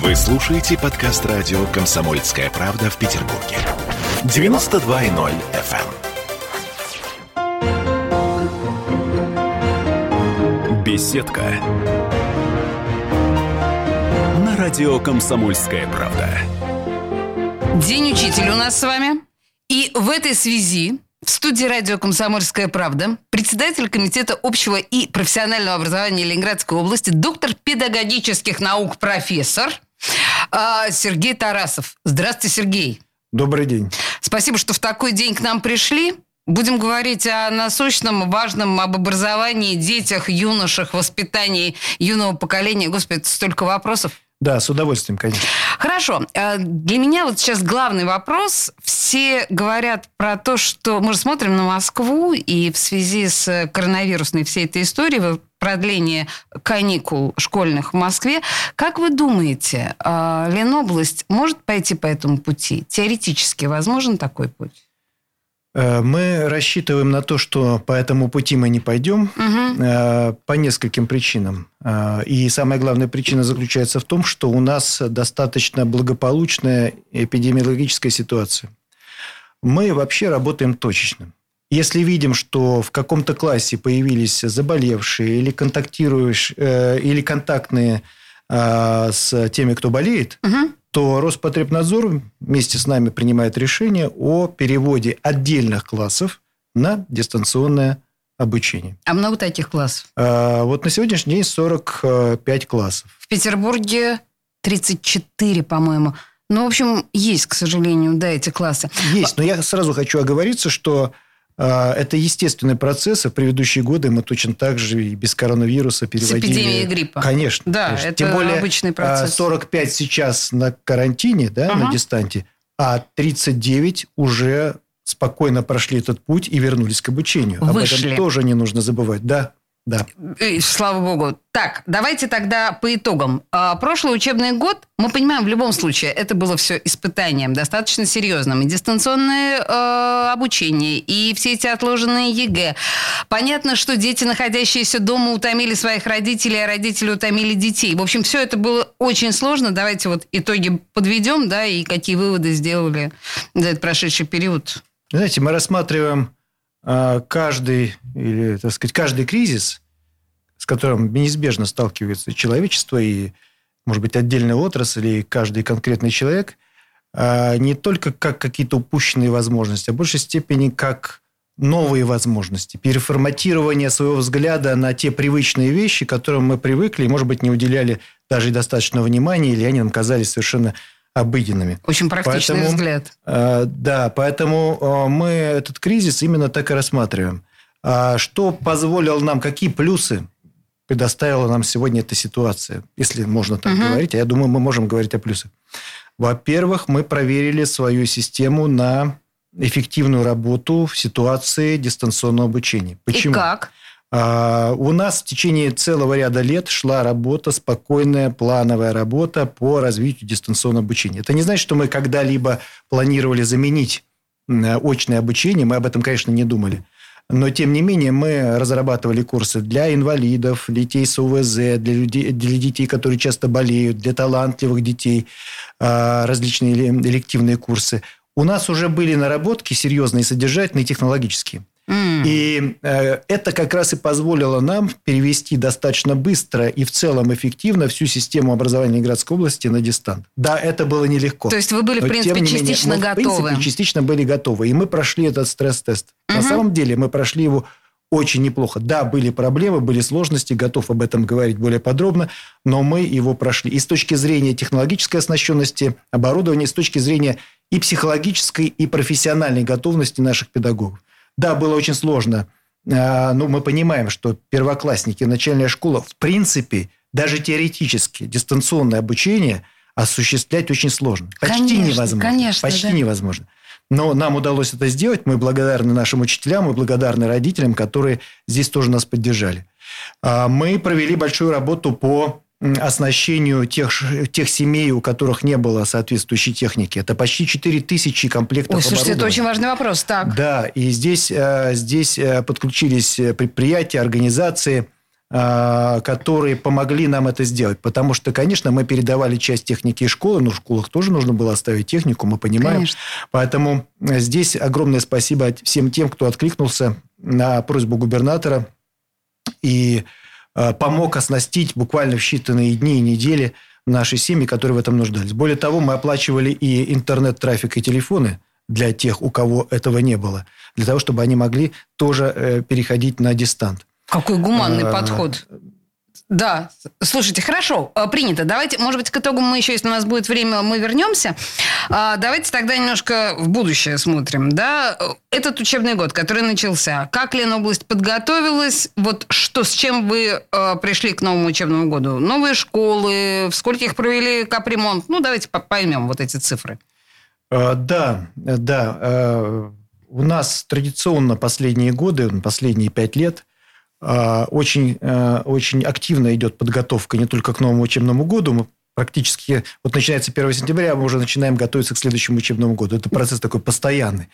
Вы слушаете подкаст радио «Комсомольская правда» в Петербурге. 92.0 FM. эм. Беседка. На радио «Комсомольская правда». День учителя у нас с вами. И в этой связи в студии радио «Комсомольская правда» председатель Комитета общего и профессионального образования Ленинградской области, доктор педагогических наук, профессор а, Сергей Тарасов. Здравствуйте, Сергей. Добрый день. Спасибо, что в такой день к нам пришли. Будем говорить о насущном, важном, об образовании, детях, юношах, воспитании юного поколения. Господи, столько вопросов. Да, с удовольствием, конечно. Хорошо. Э, для меня вот сейчас главный вопрос. Все говорят про то, что мы же смотрим на Москву, и в связи с коронавирусной всей этой историей, продление каникул школьных в Москве, как вы думаете, э, Ленобласть может пойти по этому пути? Теоретически возможен такой путь? Э, мы рассчитываем на то, что по этому пути мы не пойдем угу. по нескольким причинам. Э, и самая главная причина заключается в том, что у нас достаточно благополучная эпидемиологическая ситуация. Мы вообще работаем точечно. Если видим, что в каком-то классе появились заболевшие или контактируешь, или контактные с теми, кто болеет, угу то Роспотребнадзор вместе с нами принимает решение о переводе отдельных классов на дистанционное обучение. А много таких классов? А, вот на сегодняшний день 45 классов. В Петербурге 34, по-моему. Ну, в общем, есть, к сожалению, да, эти классы. Есть, но я сразу хочу оговориться, что это естественный процесс, и в предыдущие годы мы точно так же и без коронавируса переводили... С эпидемией гриппа. Конечно. Да, конечно. это Тем более, обычный процесс. 45 а, сейчас на карантине, да, ага. на дистанте, а 39 уже спокойно прошли этот путь и вернулись к обучению. Вышли. Об этом тоже не нужно забывать. Да, да. И, слава богу. Так, давайте тогда по итогам. А, прошлый учебный год, мы понимаем, в любом случае, это было все испытанием достаточно серьезным. И дистанционное э, обучение, и все эти отложенные ЕГЭ. Понятно, что дети, находящиеся дома, утомили своих родителей, а родители утомили детей. В общем, все это было очень сложно. Давайте вот итоги подведем, да, и какие выводы сделали за этот прошедший период. Знаете, мы рассматриваем каждый, или, так сказать, каждый кризис, с которым неизбежно сталкивается человечество и, может быть, отдельная отрасль и каждый конкретный человек, а, не только как какие-то упущенные возможности, а в большей степени как новые возможности, переформатирование своего взгляда на те привычные вещи, к которым мы привыкли и, может быть, не уделяли даже достаточно внимания, или они нам казались совершенно обыденными. Очень практичный поэтому, взгляд. Э, да, поэтому э, мы этот кризис именно так и рассматриваем. А что позволило нам, какие плюсы предоставила нам сегодня эта ситуация, если можно так угу. говорить. А я думаю, мы можем говорить о плюсах. Во-первых, мы проверили свою систему на эффективную работу в ситуации дистанционного обучения. Почему? И как? А, у нас в течение целого ряда лет шла работа, спокойная, плановая работа по развитию дистанционного обучения. Это не значит, что мы когда-либо планировали заменить очное обучение. Мы об этом, конечно, не думали. Но, тем не менее, мы разрабатывали курсы для инвалидов, детей с УВЗ, для, людей, для детей, которые часто болеют, для талантливых детей, а, различные элективные курсы. У нас уже были наработки серьезные, содержательные, технологические. Mm. И э, это как раз и позволило нам перевести достаточно быстро и в целом эффективно всю систему образования Ленинградской области на дистант. Да, это было нелегко. То есть вы были, в принципе, но, частично менее, готовы? в принципе, частично были готовы. И мы прошли этот стресс-тест. Mm-hmm. На самом деле мы прошли его очень неплохо. Да, были проблемы, были сложности, готов об этом говорить более подробно, но мы его прошли. И с точки зрения технологической оснащенности оборудования, и с точки зрения и психологической, и профессиональной готовности наших педагогов. Да, было очень сложно. А, но мы понимаем, что первоклассники, начальная школа, в принципе, даже теоретически дистанционное обучение осуществлять очень сложно. Почти конечно, невозможно. Конечно, почти да. невозможно. Но нам удалось это сделать. Мы благодарны нашим учителям, мы благодарны родителям, которые здесь тоже нас поддержали. А, мы провели большую работу по оснащению тех, тех семей, у которых не было соответствующей техники. Это почти 4 тысячи комплектов Ой, слушайте, это очень важный вопрос. Так. Да, и здесь, э, здесь э, подключились предприятия, организации, которые помогли нам это сделать. Потому что, конечно, мы передавали часть техники из школы, но в школах тоже нужно было оставить технику, мы понимаем. Конечно. Поэтому здесь огромное спасибо всем тем, кто откликнулся на просьбу губернатора и помог оснастить буквально в считанные дни и недели наши семьи, которые в этом нуждались. Более того, мы оплачивали и интернет-трафик, и телефоны для тех, у кого этого не было, для того, чтобы они могли тоже э, переходить на дистант. Какой гуманный а, подход. Да, слушайте, хорошо, э, принято. Давайте, может быть, к итогу мы еще, если у нас будет время, мы вернемся. А, давайте тогда немножко в будущее смотрим. Да? Этот учебный год, который начался, как Ленобласть подготовилась? Вот что, с чем вы э, пришли к новому учебному году? Новые школы, в скольких провели капремонт? Ну, давайте поймем вот эти цифры. А, да, да. Э, у нас традиционно последние годы, последние пять лет – очень, э, очень активно идет подготовка не только к новому учебному году, мы практически, вот начинается 1 сентября, мы уже начинаем готовиться к следующему учебному году. Это процесс такой постоянный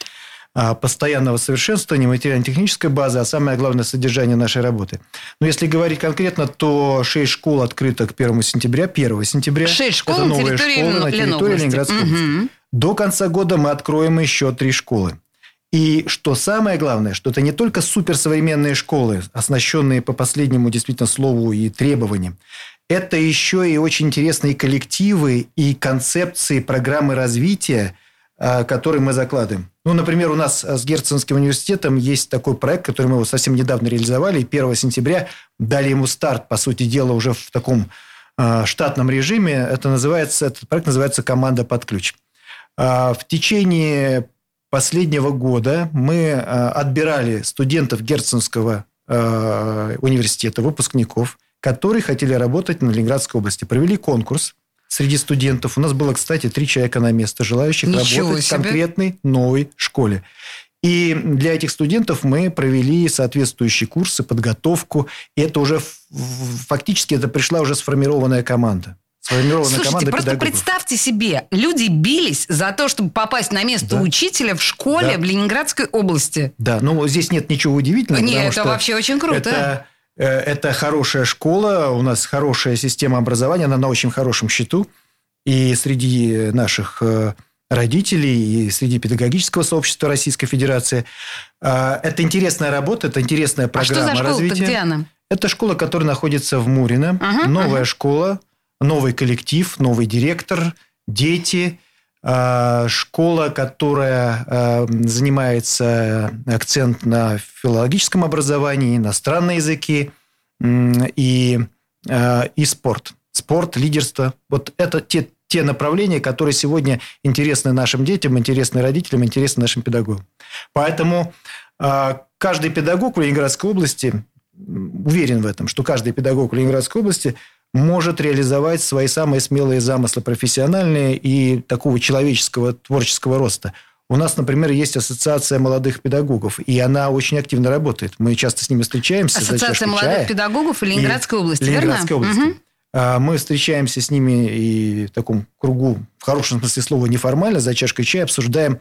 а, постоянного совершенствования материально-технической базы, а самое главное – содержание нашей работы. Но если говорить конкретно, то 6 школ открыто к 1 сентября. 1 сентября 6 школ это новые школы на территории Ленинградской угу. области. До конца года мы откроем еще 3 школы. И что самое главное, что это не только суперсовременные школы, оснащенные по последнему действительно слову и требованиям, это еще и очень интересные коллективы и концепции программы развития, а, которые мы закладываем. Ну, например, у нас с Герценским университетом есть такой проект, который мы его совсем недавно реализовали, и 1 сентября дали ему старт, по сути дела, уже в таком а, штатном режиме. Это называется, этот проект называется «Команда под ключ». А, в течение последнего года мы э, отбирали студентов Герценского э, университета, выпускников, которые хотели работать на Ленинградской области. Провели конкурс среди студентов. У нас было, кстати, три человека на место, желающих Ничего работать себе. в конкретной новой школе. И для этих студентов мы провели соответствующие курсы, подготовку. И это уже фактически это пришла уже сформированная команда сформирована Слушайте, команда просто педагогов. представьте себе, люди бились за то, чтобы попасть на место да. учителя в школе да. в Ленинградской области. Да, ну здесь нет ничего удивительного. Нет, это вообще очень круто. Это, э, это хорошая школа, у нас хорошая система образования, она на очень хорошем счету. И среди наших э, родителей и среди педагогического сообщества Российской Федерации. Э, это интересная работа, это интересная программа а что за школа развития. Где она? Это школа, которая находится в Мурино. Ага, новая ага. школа новый коллектив, новый директор, дети, а, школа, которая а, занимается акцент на филологическом образовании, иностранные языки и, и спорт. Спорт, лидерство. Вот это те, те направления, которые сегодня интересны нашим детям, интересны родителям, интересны нашим педагогам. Поэтому каждый педагог в Ленинградской области, уверен в этом, что каждый педагог в Ленинградской области – может реализовать свои самые смелые замыслы профессиональные и такого человеческого творческого роста. У нас, например, есть ассоциация молодых педагогов, и она очень активно работает. Мы часто с ними встречаемся. Ассоциация молодых чая. педагогов Ленинградской области, Ленинградской верно? области. Угу. Мы встречаемся с ними и в таком кругу, в хорошем смысле слова, неформально, за чашкой чая обсуждаем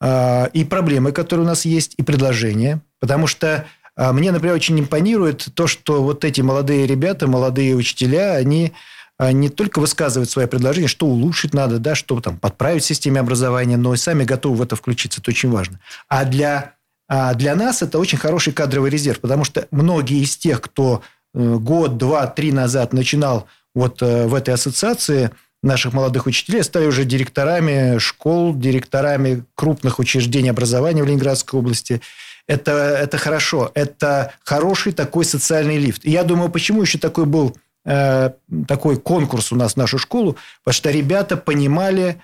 а, и проблемы, которые у нас есть, и предложения. Потому что мне, например, очень импонирует то, что вот эти молодые ребята, молодые учителя, они а, не только высказывают свои предложения, что улучшить надо, да, что там подправить в системе образования, но и сами готовы в это включиться. Это очень важно. А для, а для нас это очень хороший кадровый резерв, потому что многие из тех, кто э, год, два, три назад начинал вот э, в этой ассоциации наших молодых учителей, стали уже директорами школ, директорами крупных учреждений образования в Ленинградской области – это, это хорошо. Это хороший такой социальный лифт. И я думаю, почему еще такой был э, такой конкурс у нас в нашу школу? Потому что ребята понимали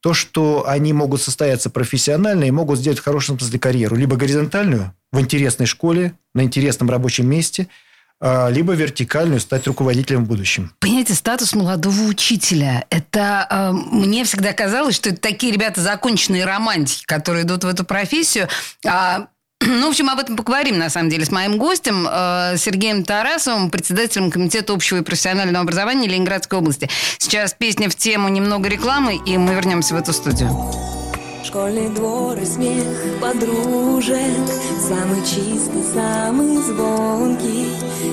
то, что они могут состояться профессионально и могут сделать в хорошем смысле карьеру. Либо горизонтальную в интересной школе, на интересном рабочем месте – либо вертикальную стать руководителем в будущем. Понимаете, статус молодого учителя. Это э, мне всегда казалось, что это такие ребята законченные романтики, которые идут в эту профессию. А ну, в общем, об этом поговорим, на самом деле, с моим гостем э, Сергеем Тарасовым, председателем Комитета общего и профессионального образования Ленинградской области. Сейчас песня в тему, немного рекламы, и мы вернемся в эту студию. Школьный двор и смех подружек. Самый чистый, самый звонкий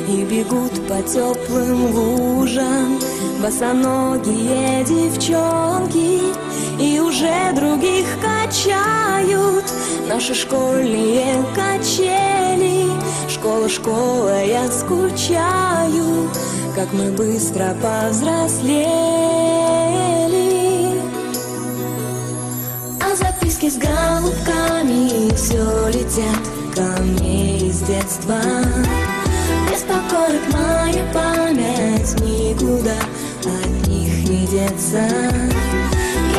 И бегут по теплым лужам Босоногие девчонки. И уже других качают Наши школьные качели. Школа, школа, я скучаю Как мы быстро повзрослели Записки с голубками Все летят ко мне из детства. Беспокоит моя память Никуда от них не деться.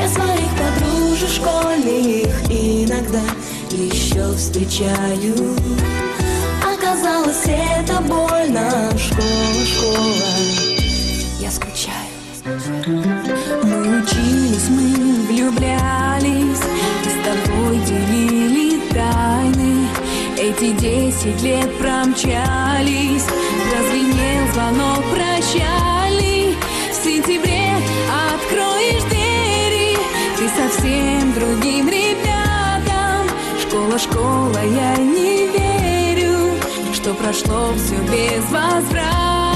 Я своих подружек школьных Иногда еще встречаю. Оказалось, это больно Школа, школа. Я скучаю. Мы учились, мы влюблялись Эти десять лет промчались Прозвенел звонок прощальный В сентябре откроешь двери Ты совсем другим ребятам. Школа, школа, я не верю Что прошло все без возврата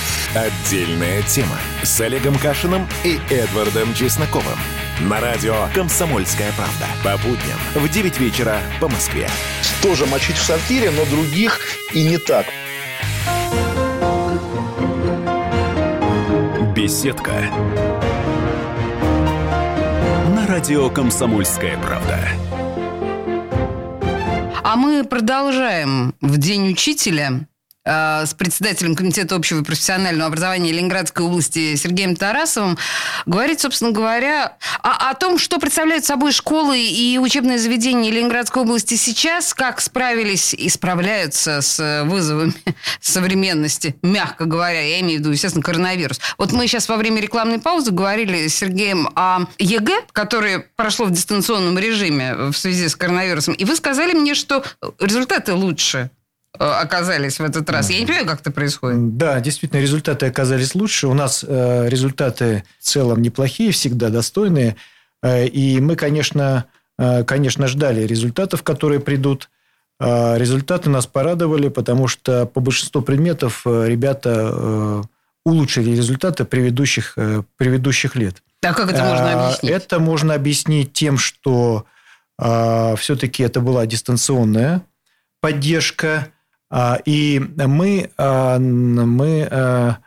Отдельная тема с Олегом Кашиным и Эдвардом Чесноковым. На радио «Комсомольская правда». По будням в 9 вечера по Москве. Тоже мочить в сортире, но других и не так. Беседка. На радио «Комсомольская правда». А мы продолжаем в День учителя с председателем Комитета общего и профессионального образования Ленинградской области Сергеем Тарасовым говорить, собственно говоря, о, о том, что представляют собой школы и учебные заведения Ленинградской области сейчас, как справились и справляются с вызовами современности, мягко говоря, я имею в виду, естественно, коронавирус. Вот мы сейчас во время рекламной паузы говорили с Сергеем о ЕГЭ, которое прошло в дистанционном режиме в связи с коронавирусом, и вы сказали мне, что результаты лучше э, оказались в этот раз. Я не понимаю, как это происходит. Да, действительно, результаты оказались лучше. У нас э, результаты в целом неплохие, всегда достойные. Э, и мы, конечно, э, конечно, ждали результатов, которые придут. Э, результаты нас порадовали, потому что по большинству предметов э, ребята э, улучшили результаты предыдущих, э, предыдущих лет. А как это можно объяснить? Это можно объяснить тем, что все-таки это была дистанционная поддержка, и мы, а, мы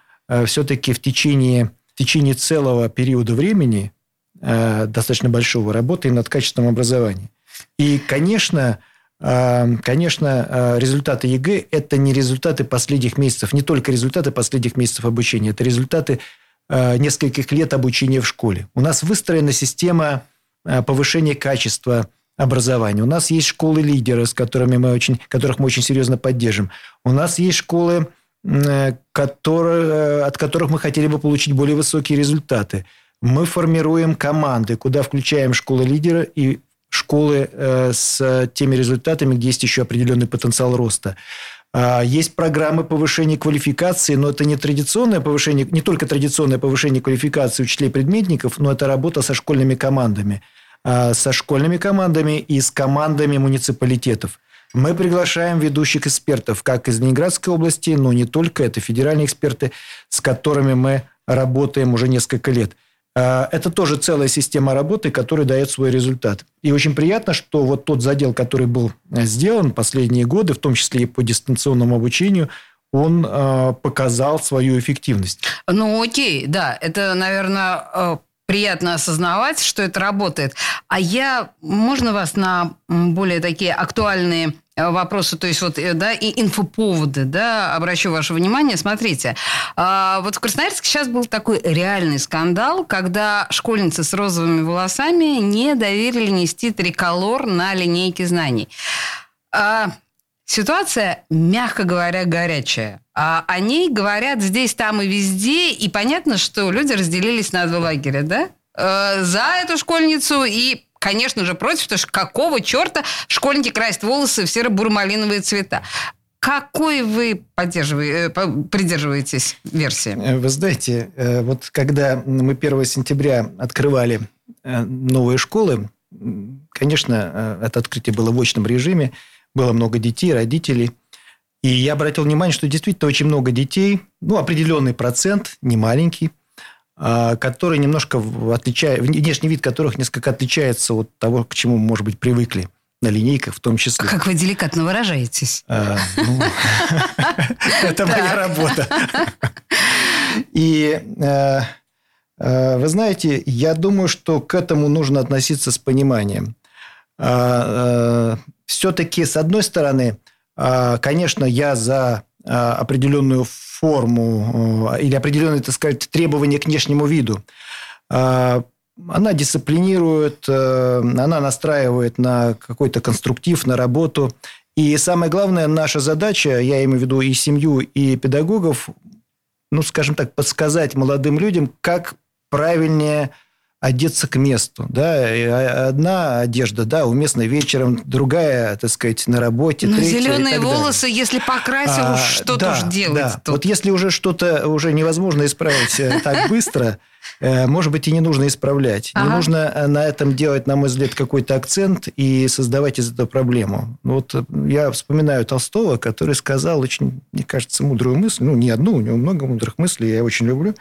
все-таки в течение, в течение целого периода времени а, достаточно большого работаем над качеством образования. И, конечно, а, Конечно, а, результаты ЕГЭ – это не результаты последних месяцев, не только результаты последних месяцев обучения, это результаты а, нескольких лет обучения в школе. У нас выстроена система а, повышения качества образования. У нас есть школы-лидеры, с которыми мы очень, которых мы очень серьезно поддержим. У нас есть школы, м, которые, от которых мы хотели бы получить более высокие результаты. Мы формируем команды, куда включаем школы-лидеры и школы э, с теми результатами, где есть еще определенный потенциал роста. А, Есть программы повышения квалификации, но это не традиционное повышение, не только традиционное повышение квалификации учителей предметников, но это работа со школьными командами. А, Со школьными командами и с командами муниципалитетов. Мы приглашаем ведущих экспертов, как из Ленинградской области, но не только, это федеральные эксперты, с которыми мы работаем уже несколько лет. А, Это тоже целая система работы, которая дает свой результат. И очень приятно, что вот тот задел, который был э, сделан последние годы, в том числе и по дистанционному обучению, он э, показал свою эффективность. Ну, окей, да, это, наверное, э, приятно осознавать, что это работает. А я, можно вас на более такие актуальные э, вопросы, то есть вот, э, да, и инфоповоды, да, обращу ваше внимание. Смотрите, а, вот в Красноярске сейчас был такой реальный скандал, когда школьницы с розовыми волосами не доверили нести триколор на линейке знаний. Ситуация, мягко говоря, горячая. А о ней говорят здесь, там и везде. И понятно, что люди разделились на два лагеря, да? Э, за эту школьницу и, конечно же, против, потому что какого черта школьники красят волосы в серо-бурмалиновые цвета. Какой вы э, придерживаетесь версии? Э, вы знаете, вот когда мы 1 сентября открывали новые школы, конечно, это открытие было в очном режиме, было много детей, родителей. И я обратил внимание, что действительно очень много детей, ну, определенный процент, не маленький, а, которые немножко отличают, внешний вид которых несколько отличается от того, к чему может быть, привыкли на линейках в том числе. Как вы деликатно выражаетесь. А, ну, это моя работа. И э, вы знаете, я думаю, что к этому нужно относиться с пониманием. Все-таки, с одной стороны, а, конечно, я за а, определенную форму а, или определенные, так сказать, требования к внешнему виду. Она дисциплинирует, она настраивает на какой-то конструктив, на работу. И самое главное, наша задача, я имею в виду и семью, и педагогов, ну, скажем так, подсказать молодым людям, как правильнее одеться к месту. Да? Одна одежда, да, уместна вечером, другая, так сказать, на работе. Но зеленые волосы, далее. если покрасил, а, что да, тоже делать да. Тут? Вот если уже что-то уже невозможно исправить э, так быстро, э, может быть, и не нужно исправлять. Ага. Не нужно э, на этом делать, на мой взгляд, какой-то акцент и создавать из этого проблему. Вот я вспоминаю Толстого, который сказал очень, мне кажется, мудрую мысль, ну, не одну, у него много мудрых мыслей, я очень люблю,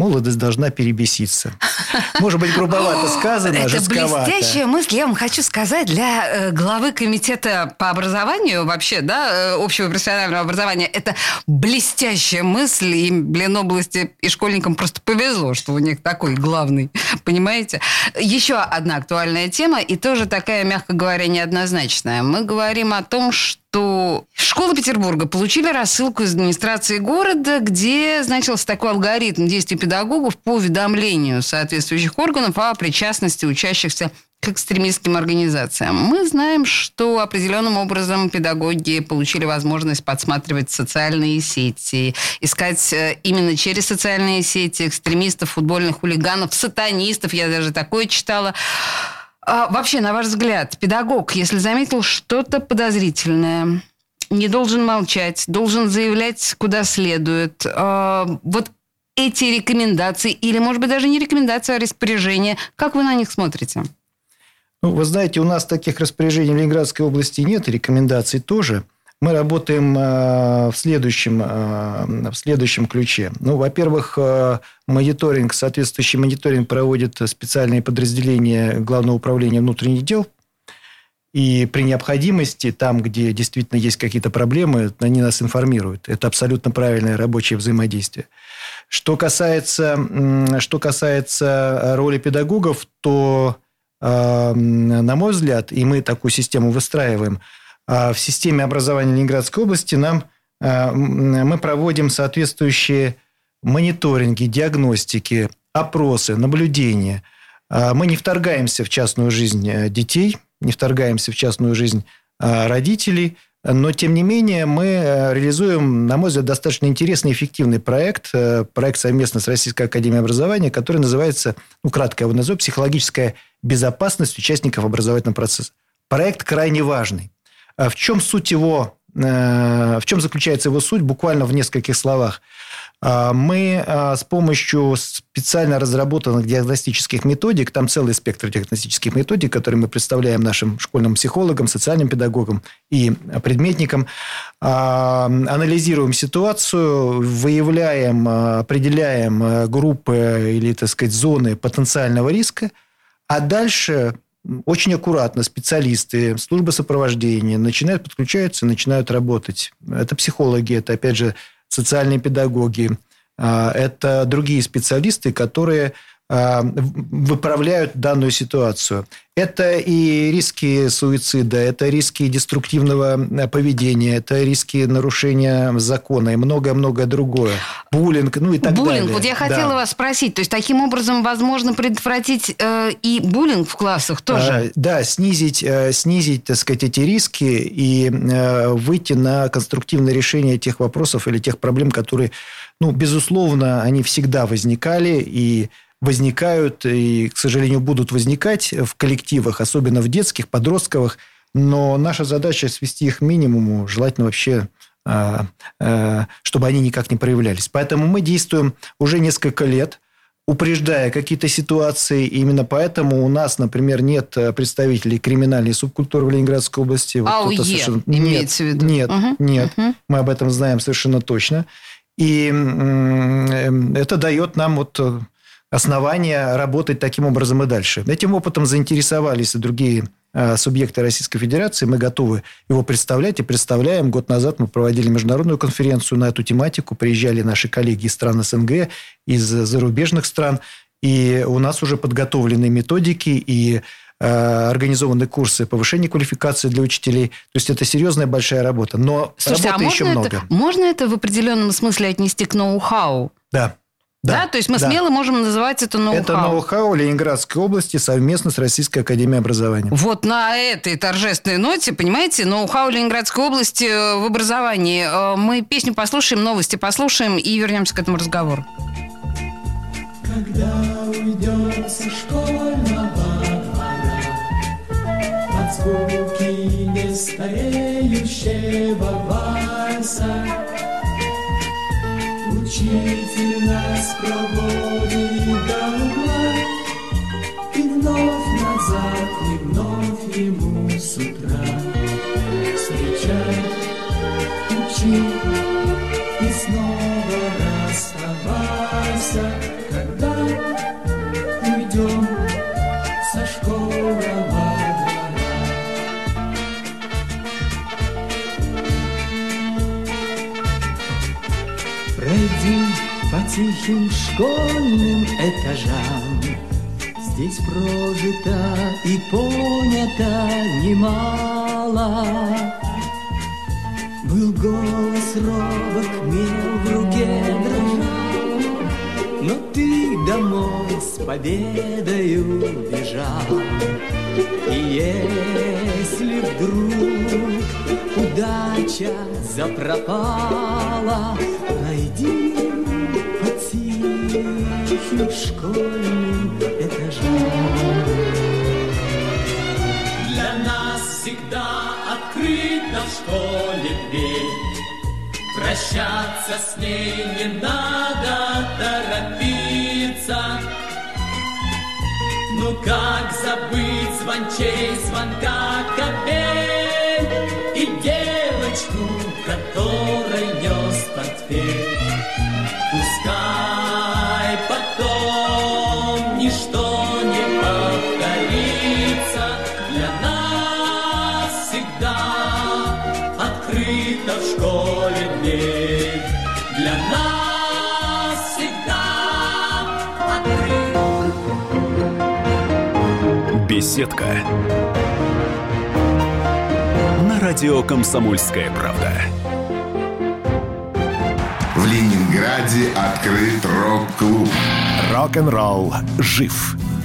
молодость должна перебеситься. Может быть, грубовато сказано, Это жестковато. блестящая мысль, я вам хочу сказать, для э, главы комитета по образованию вообще, да, э, общего профессионального образования, это блестящая мысль, и Ленобласти и школьникам просто повезло, что у них такой главный, понимаете? Еще одна актуальная тема, и тоже такая, мягко говоря, неоднозначная. Мы говорим о том, что что школы Петербурга получили рассылку из администрации города, где значился такой алгоритм действий педагогов по уведомлению соответствующих органов о причастности учащихся к экстремистским организациям. Мы знаем, что определенным образом педагоги получили возможность подсматривать социальные сети, искать э, именно через социальные сети экстремистов, футбольных хулиганов, сатанистов, я даже такое читала. А вообще, на ваш взгляд, педагог, если заметил что-то подозрительное, не должен молчать, должен заявлять, куда следует. А, вот эти рекомендации, или, может быть, даже не рекомендации, а распоряжения, как вы на них смотрите? Ну, вы знаете, у нас таких распоряжений в Ленинградской области нет, рекомендаций тоже – мы работаем э, в следующем, э, в следующем ключе. Ну, во-первых, э, мониторинг, соответствующий мониторинг проводит специальные подразделения Главного управления внутренних дел. И при необходимости, там, где действительно есть какие-то проблемы, они нас информируют. Это абсолютно правильное рабочее взаимодействие. Что касается, что касается роли педагогов, то, на мой взгляд, и мы такую систему выстраиваем – в системе образования Ленинградской области нам, а, мы проводим соответствующие мониторинги, диагностики, опросы, наблюдения. А, мы не вторгаемся в частную жизнь э, детей, не вторгаемся в частную жизнь родителей, но, тем не менее, мы э, реализуем, на мой взгляд, достаточно интересный и эффективный проект, э, проект совместно с Российской Академией Образования, который называется, ну, кратко его назову, «Психологическая безопасность участников образовательного процесса». Проект крайне важный. А в чем суть его, э, в чем заключается его суть, буквально в нескольких словах. А, мы с помощью специально разработанных диагностических методик, там целый спектр диагностических методик, которые мы представляем нашим школьным психологам, социальным педагогам и предметникам, анализируем ситуацию, выявляем, определяем э, группы или, так сказать, зоны потенциального риска, а дальше очень аккуратно специалисты, службы сопровождения начинают подключаться, начинают работать. Это психологи, это, опять же, социальные педагоги, а, это другие специалисты, которые выправляют данную ситуацию. Это и риски суицида, это риски деструктивного э, поведения, это риски нарушения закона и многое-многое другое. Буллинг, ну и так буллинг. далее. Вот я Да. хотела вас спросить, то есть таким образом возможно предотвратить э, и буллинг в классах тоже? А, Да, снизить, э, снизить, так сказать, эти риски и э, выйти на конструктивное решение тех вопросов или тех проблем, которые, ну, безусловно, они всегда возникали и возникают, и, к сожалению, будут возникать в коллективах, особенно в детских, подростковых. Но наша задача свести их к минимуму, желательно вообще а, а, чтобы они никак не проявлялись. Поэтому мы действуем уже несколько лет, упреждая какие-то ситуации. И именно поэтому у нас, например, нет представителей криминальной субкультуры в Ленинградской области. Вот АУЕ кто-то совершенно- имеется в виду. Нет, Мгм, нет. мгм. Мы об этом знаем совершенно точно. И м, э, это дает нам вот э, основания работать таким образом и дальше. Этим опытом заинтересовались и другие э, субъекты Российской Федерации. Мы готовы его представлять и представляем. Год назад мы проводили международную конференцию на эту тематику. Приезжали наши коллеги из стран СНГ, из зарубежных стран. И у нас уже подготовлены методики и э, организованы курсы повышения квалификации для учителей. То есть это серьезная большая работа. Но Слушайте, а работы еще можно много. это, можно это в определенном смысле отнести к ноу-хау? Да. Да, то есть мы да. смело можем называть это ноу-хау. Это ноу-хау Ленинградской области совместно с Российской Академией Образования. Вот на этой торжественной ноте, понимаете, ноу-хау Ленинградской области э, в образовании. Э, Мы песню послушаем, новости послушаем и вернемся к этому разговору. Когда уйдем со школьного двора Под звуки нестареющего вальса Учитель нас проводит до угла И вновь назад, и вновь ему с утра тихим школьным этажам, Здесь прожито и понято немало. Был голос робок, мел в руке дрожал, Но ты домой с победою бежал. И если вдруг удача запропала, по тихим школьным этажам. Для нас всегда открыта в школе дверь. Прощаться с ней не надо торопиться. Ну как забыть звончей звонка капель И девочку, которой Беседка. На радио «Комсомольская правда». В Ленинграде открыт рок-клуб. Рок-н-ролл жив.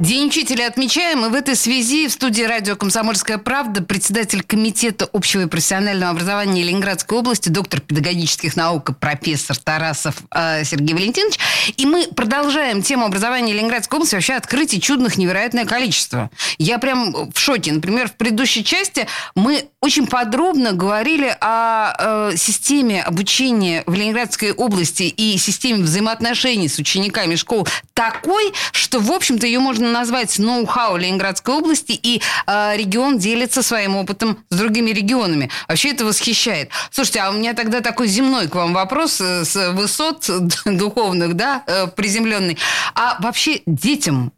День учителя отмечаем, и в этой связи в студии радио «Комсомольская правда» председатель Комитета общего и профессионального образования Ленинградской области, доктор педагогических наук и профессор Тарасов э, Сергей Валентинович. И мы продолжаем тему образования Ленинградской области. Вообще открытий чудных невероятное количество. Я прям в шоке. Например, в предыдущей части мы очень подробно говорили о э, системе обучения в Ленинградской области и системе взаимоотношений с учениками школ такой, что, в общем-то, ее можно назвать ноу-хау Ленинградской области, и э, регион делится своим опытом с другими регионами. Вообще это восхищает. Слушайте, а у меня тогда такой земной к вам вопрос э, с высот духовных, да, э, приземленный. А вообще детям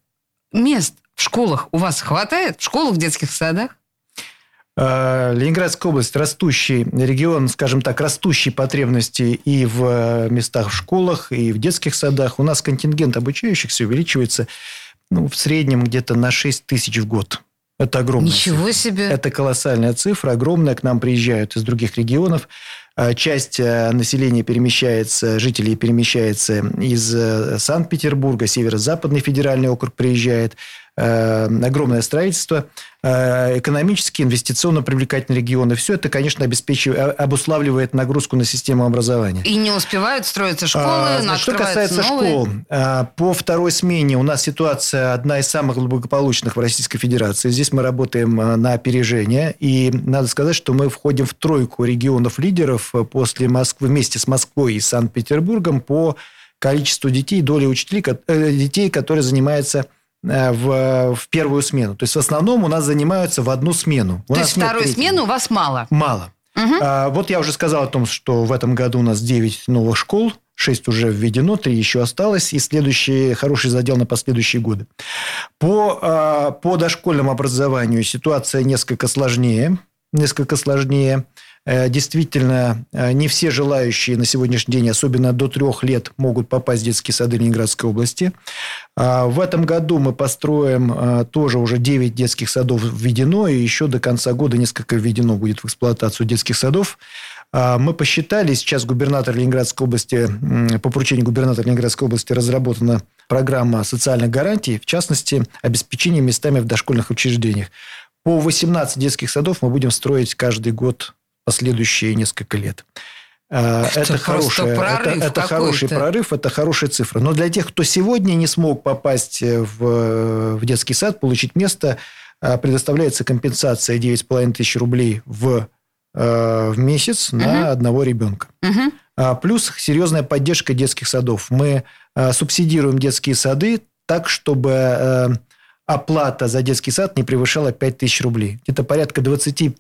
мест в школах у вас хватает? В школах, в детских садах? Э, Ленинградская область растущий регион, скажем так, растущие потребности и в э, местах в школах, и в детских садах. У нас контингент обучающихся увеличивается ну, в среднем где-то на 6 тысяч в год. Это огромная Ничего цифра. себе. Это колоссальная цифра, огромная. К нам приезжают из других регионов. Э, Часть э, населения перемещается, жителей перемещается из э, Санкт-Петербурга, Северо-Западный федеральный округ приезжает. Э, Огромное строительство, э, экономически, инвестиционно привлекательные регионы. Все это, конечно, обеспечивает, обуславливает нагрузку на систему образования. И не успевают строиться школы, А, что касается новые. школ, по второй смене у нас ситуация одна из самых благополучных в Российской Федерации. Здесь мы работаем на опережение. И надо сказать, что мы входим в тройку регионов-лидеров после Москвы, вместе с Москвой и Санкт-Петербургом по количеству детей, доли учителей, э, детей, которые занимаются э, в, в первую смену. То есть, в основном у нас занимаются в одну смену. У То есть вторую третьей. смену у вас мало? Мало. А, вот я уже сказал о том, что в этом году у нас 9 новых школ, 6 уже введено, 3 еще осталось, и следующий хороший задел на последующие годы. По, а, по дошкольному образованию ситуация несколько сложнее. Несколько сложнее. Э, Действительно, э, не все желающие на сегодняшний день, особенно до трех лет, могут попасть в детские сады Ленинградской области. А, В этом году мы построим а, тоже уже 9 детских садов введено, и еще до конца года несколько введено будет в эксплуатацию детских садов. А, Мы посчитали, сейчас губернатор Ленинградской области, по поручению губернатора Ленинградской области разработана программа социальных гарантий, в частности, обеспечение местами в дошкольных учреждениях. По 18 детских садов мы будем строить каждый год последующие несколько лет. А, Это Это, хорошая, прорыв это, это хороший прорыв, это хорошая цифра. Но для тех, кто сегодня не смог попасть в, в детский сад, получить место, а, предоставляется компенсация 9,5 тысяч рублей в, э, в месяц на одного ребенка. А, Плюс серьезная поддержка детских садов. Мы субсидируем детские сады так, чтобы э, оплата за детский сад не превышала 5 тысяч рублей. Где-то порядка 20 э,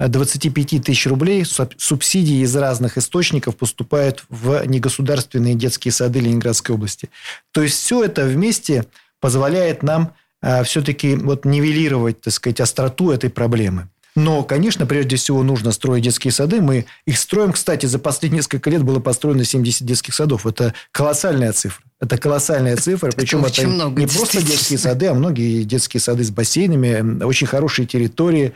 25 тысяч рублей суб- субсидии из разных источников поступают в негосударственные детские сады Ленинградской области. То есть все это вместе позволяет нам все-таки вот нивелировать, так сказать, остроту этой проблемы. Но, конечно, прежде всего нужно строить детские сады. Мы их строим. Кстати, за последние несколько лет было построено 70 детских садов. Это колоссальная цифра. Это колоссальная цифра. Причем это, много, не просто детские сады, а многие детские сады с бассейнами, очень хорошие территории, э,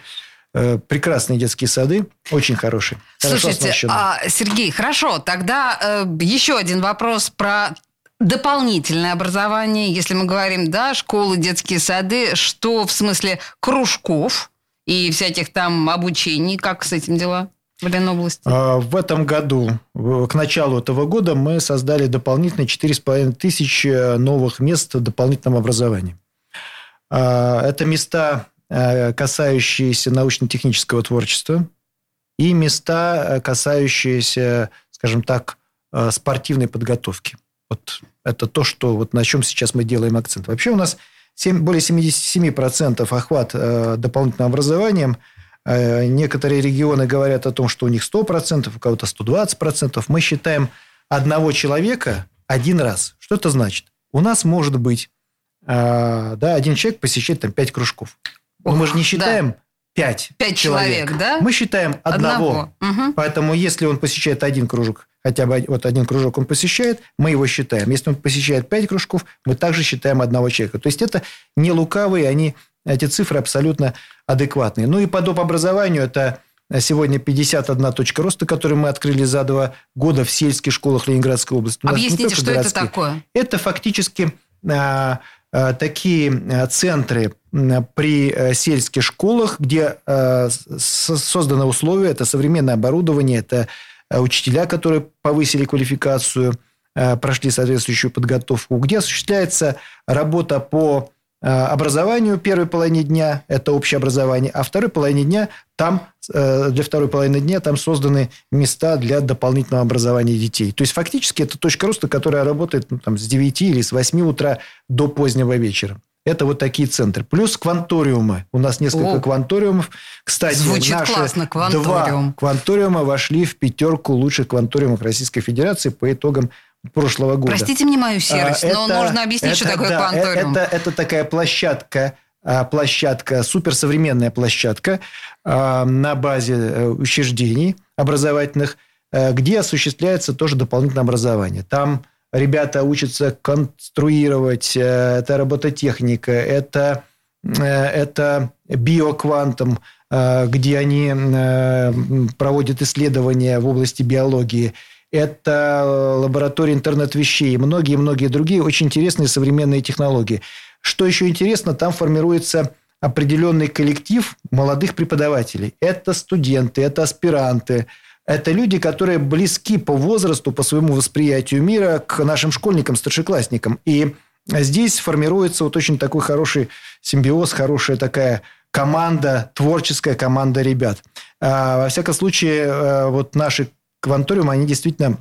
прекрасные детские сады, очень хорошие. Слушайте, а, Сергей, хорошо, тогда э, еще один вопрос про дополнительное образование. Если мы говорим, да, школы, детские сады, что в смысле кружков и всяких там обучений, как с этим дела в Ленобласти? А, В этом году, к началу этого года, мы создали дополнительные 4,5 тысячи новых мест в дополнительном образовании. А, Это места, э, касающиеся научно-технического творчества и места, э, касающиеся, скажем так, э, спортивной подготовки. Вот это то, что, вот на чем сейчас мы делаем акцент. Вообще у нас семь- более 77% охват э, дополнительным образованием. Э, Некоторые регионы говорят о том, что у них 100%, у кого-то 120%. Мы считаем одного человека один раз. Что это значит? У нас может быть э, да, один человек посещает там 5 кружков. Но мы же не считаем 5 Пять человек, да? Мы считаем одного. Одного. Мгм. Поэтому, если он посещает один кружок, хотя бы вот один кружок он посещает, мы его считаем. Если он посещает пять кружков, мы также считаем одного человека. То есть, это не лукавые, они, эти цифры абсолютно адекватные. Ну и по доп. образованию это сегодня 51 точка роста, которую мы открыли за два года в сельских школах Ленинградской области. У Объясните, что это такое? Это фактически а, э, такие э, центры при э, сельских школах, где э, созданы условия, это современное оборудование, это э, учителя, которые повысили квалификацию, э, прошли соответствующую подготовку, где осуществляется работа по э, образованию первой половине дня, это общее образование, а второй половине дня там, э, для второй половины дня там созданы места для дополнительного образования детей. То есть, фактически, это точка роста, которая работает ну, там, с 9 или с 8 утра до позднего вечера. Это вот такие центры. Плюс кванториумы. У нас несколько О. кванториумов. Кстати, Звучит наши классно, кванториум. два кванториума вошли в пятерку лучших кванториумов Российской Федерации по итогам прошлого года. Простите мне мою серость, А, но это- нужно объяснить, что это, такое да, кванториум. Это, это такая площадка, а, площадка, суперсовременная площадка а, на базе э, учреждений образовательных, э, где осуществляется тоже дополнительное образование. Там ребята учатся конструировать, э, это робототехника, это, э, это биоквантом, э, где они э, проводят исследования в области биологии. Это лаборатория интернет-вещей, и многие-многие другие очень интересные современные технологии. Что еще интересно, там формируется определенный коллектив молодых преподавателей. Это студенты, это аспиранты, это люди, которые близки по возрасту, по своему восприятию мира к нашим школьникам, старшеклассникам. И здесь формируется вот очень такой хороший симбиоз, хорошая такая команда, творческая команда ребят. А, Во всяком случае, э, вот наши кванториумы, они действительно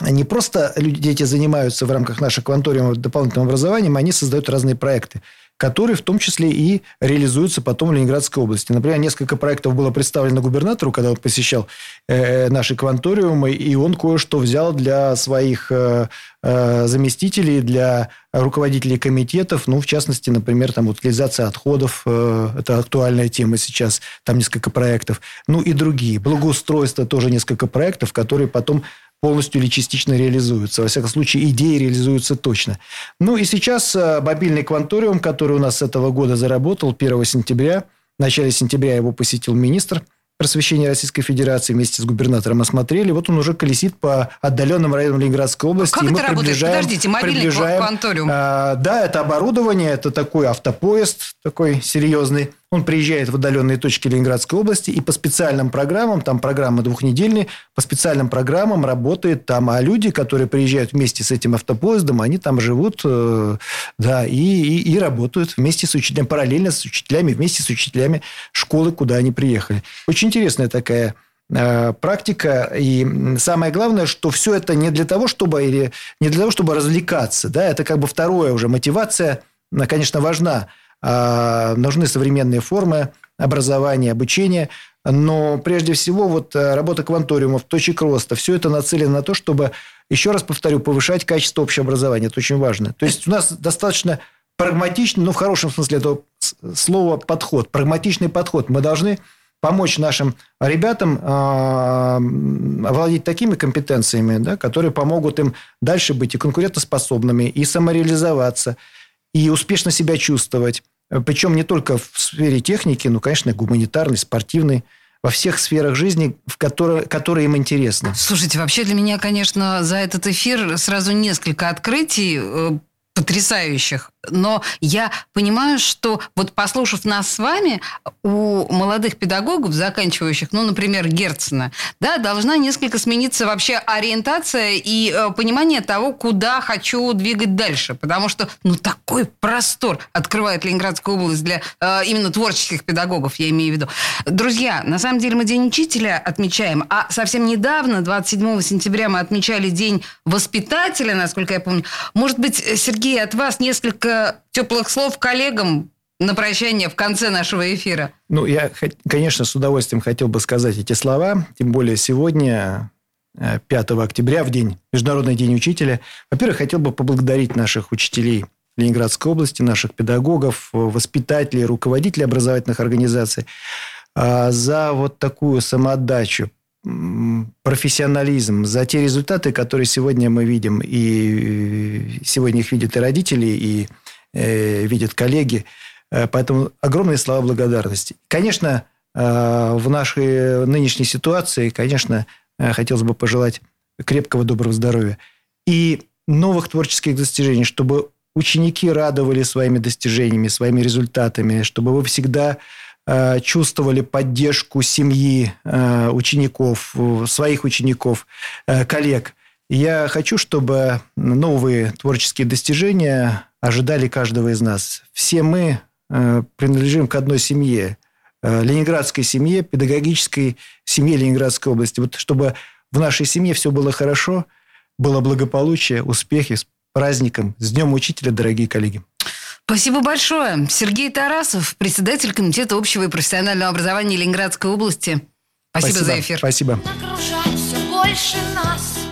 не просто люди, дети занимаются в рамках наших кванториумов дополнительным образованием, они создают разные проекты, которые в том числе и реализуются потом в Ленинградской области. Например, несколько проектов было представлено губернатору, когда он посещал э, наши кванториумы, и он кое-что взял для своих э, э, заместителей, для руководителей комитетов, ну, в частности, например, там утилизация отходов, э, это актуальная тема сейчас, там несколько проектов, ну и другие. Благоустройство тоже несколько проектов, которые потом полностью или частично реализуются. Во всяком случае, идеи реализуются точно. Ну и сейчас э, мобильный кванториум, который у нас с этого года заработал 1 сентября. В начале сентября его посетил министр просвещения Российской Федерации вместе с губернатором осмотрели. Вот он уже колесит по отдаленным районам Ленинградской области. Как и мы это работает? Подождите, мобильный приближаем, кванториум. а, да, это оборудование, это такой автопоезд такой серьезный. Он приезжает в отдаленные точки Ленинградской области и по специальным программам, там программы двухнедельные, по специальным программам работает там. А люди, которые приезжают вместе с этим автопоездом, они там живут, э, да, и, и, и работают вместе с учителями, параллельно с учителями, вместе с учителями школы, куда они приехали. Очень интересная такая э, практика. И самое главное, что все это не для того, чтобы, или не для того, чтобы развлекаться. Да? Это как бы второе уже. Мотивация, она, конечно, важна. А, нужны современные формы образования, обучения. Но прежде всего вот э, работа кванториумов, точек роста, все это нацелено на то, чтобы, еще раз повторю, повышать качество общего образования. Это очень важно. То есть у нас достаточно прагматичный, ну, в хорошем смысле этого слова подход, прагматичный подход. Мы должны помочь нашим ребятам а, овладеть такими компетенциями, да, которые помогут им дальше быть и конкурентоспособными, и самореализоваться, и успешно себя чувствовать. Причем не только в сфере техники, но, конечно, и гуманитарной, спортивной, во всех сферах жизни, в которые, которые им интересны. Слушайте, вообще для меня, конечно, за этот эфир сразу несколько открытий э, потрясающих. Но я понимаю, что вот послушав нас с вами, у молодых педагогов, заканчивающих, ну, например, Герцена, да, должна несколько смениться вообще ориентация и э, понимание того, куда хочу двигать дальше. Потому что, ну, такой простор открывает Ленинградская область для э, именно творческих педагогов, я имею в виду. Друзья, на самом деле мы День учителя отмечаем, а совсем недавно, 27 сентября, мы отмечали День воспитателя, насколько я помню. Может быть, Сергей, от вас несколько теплых слов коллегам на прощание в конце нашего эфира? Ну, я, конечно, с удовольствием хотел бы сказать эти слова, тем более сегодня, э, 5 октября, в день, Международный день учителя. Во-первых, хотел бы поблагодарить наших учителей Ленинградской области, наших педагогов, э, воспитателей, руководителей образовательных организаций а, за вот такую самоотдачу, профессионализм, за те результаты, которые сегодня мы видим. И э, сегодня их видят и родители, и э, видят коллеги. Э, Поэтому огромные слова благодарности. Конечно, э, в нашей нынешней ситуации, конечно, э, хотелось бы пожелать крепкого, доброго здоровья и новых творческих достижений, чтобы ученики радовали своими достижениями, своими результатами, чтобы вы всегда э, чувствовали поддержку семьи э, учеников, э, своих учеников, э, коллег. Я хочу, чтобы новые творческие достижения ожидали каждого из нас. Все мы э, принадлежим к одной семье, э, ленинградской семье, педагогической семье Ленинградской области. Вот чтобы в нашей семье все было хорошо, было благополучие, успехи, с праздником, с Днем Учителя, дорогие коллеги. Спасибо большое. Сергей Тарасов, председатель Комитета общего и профессионального образования Ленинградской области. Спасибо, Спасибо. за эфир. Спасибо. окружать все больше нас